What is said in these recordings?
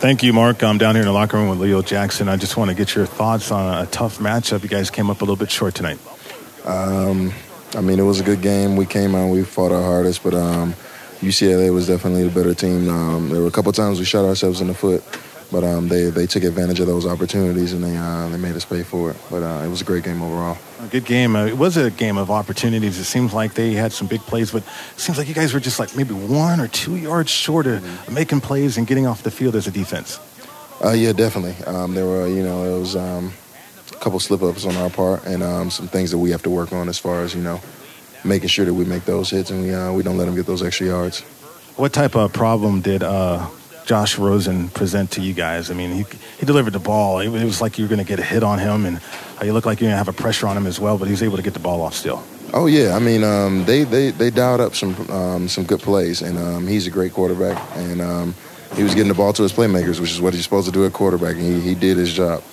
Thank you, Mark. I'm down here in the locker room with Leo Jackson. I just want to get your thoughts on a tough matchup. You guys came up a little bit short tonight. Um, I mean, it was a good game. We came out, we fought our hardest, but um, UCLA was definitely the better team. Um, there were a couple times we shot ourselves in the foot. But um, they, they took advantage of those opportunities and they uh, they made us pay for it. But uh, it was a great game overall. A good game. Uh, it was a game of opportunities. It seems like they had some big plays, but it seems like you guys were just like maybe one or two yards short of mm-hmm. making plays and getting off the field as a defense. Uh, yeah, definitely. Um, there were you know it was um, a couple slip ups on our part and um, some things that we have to work on as far as you know making sure that we make those hits and we uh, we don't let them get those extra yards. What type of problem did uh, Josh Rosen present to you guys? I mean, he, he delivered the ball. It, it was like you were going to get a hit on him, and uh, you look like you're going to have a pressure on him as well, but he was able to get the ball off still. Oh yeah, I mean um, they, they they dialed up some um, some good plays, and um, he's a great quarterback, and um, he was getting the ball to his playmakers, which is what he's supposed to do at quarterback, and he, he did his job.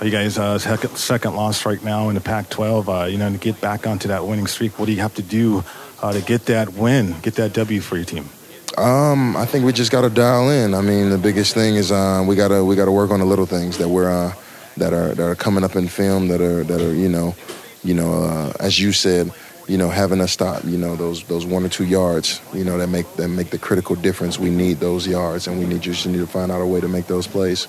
Are you guys uh, second, second loss right now in the Pac-12? Uh, you know, to get back onto that winning streak, what do you have to do uh, to get that win, get that W for your team? Um, I think we just got to dial in. I mean, the biggest thing is uh, we gotta we gotta work on the little things that we're uh, that are that are coming up in film that are that are you know, you know, uh, as you said, you know, having us stop, you know, those those one or two yards, you know, that make that make the critical difference. We need those yards, and we need you just need to find out a way to make those plays.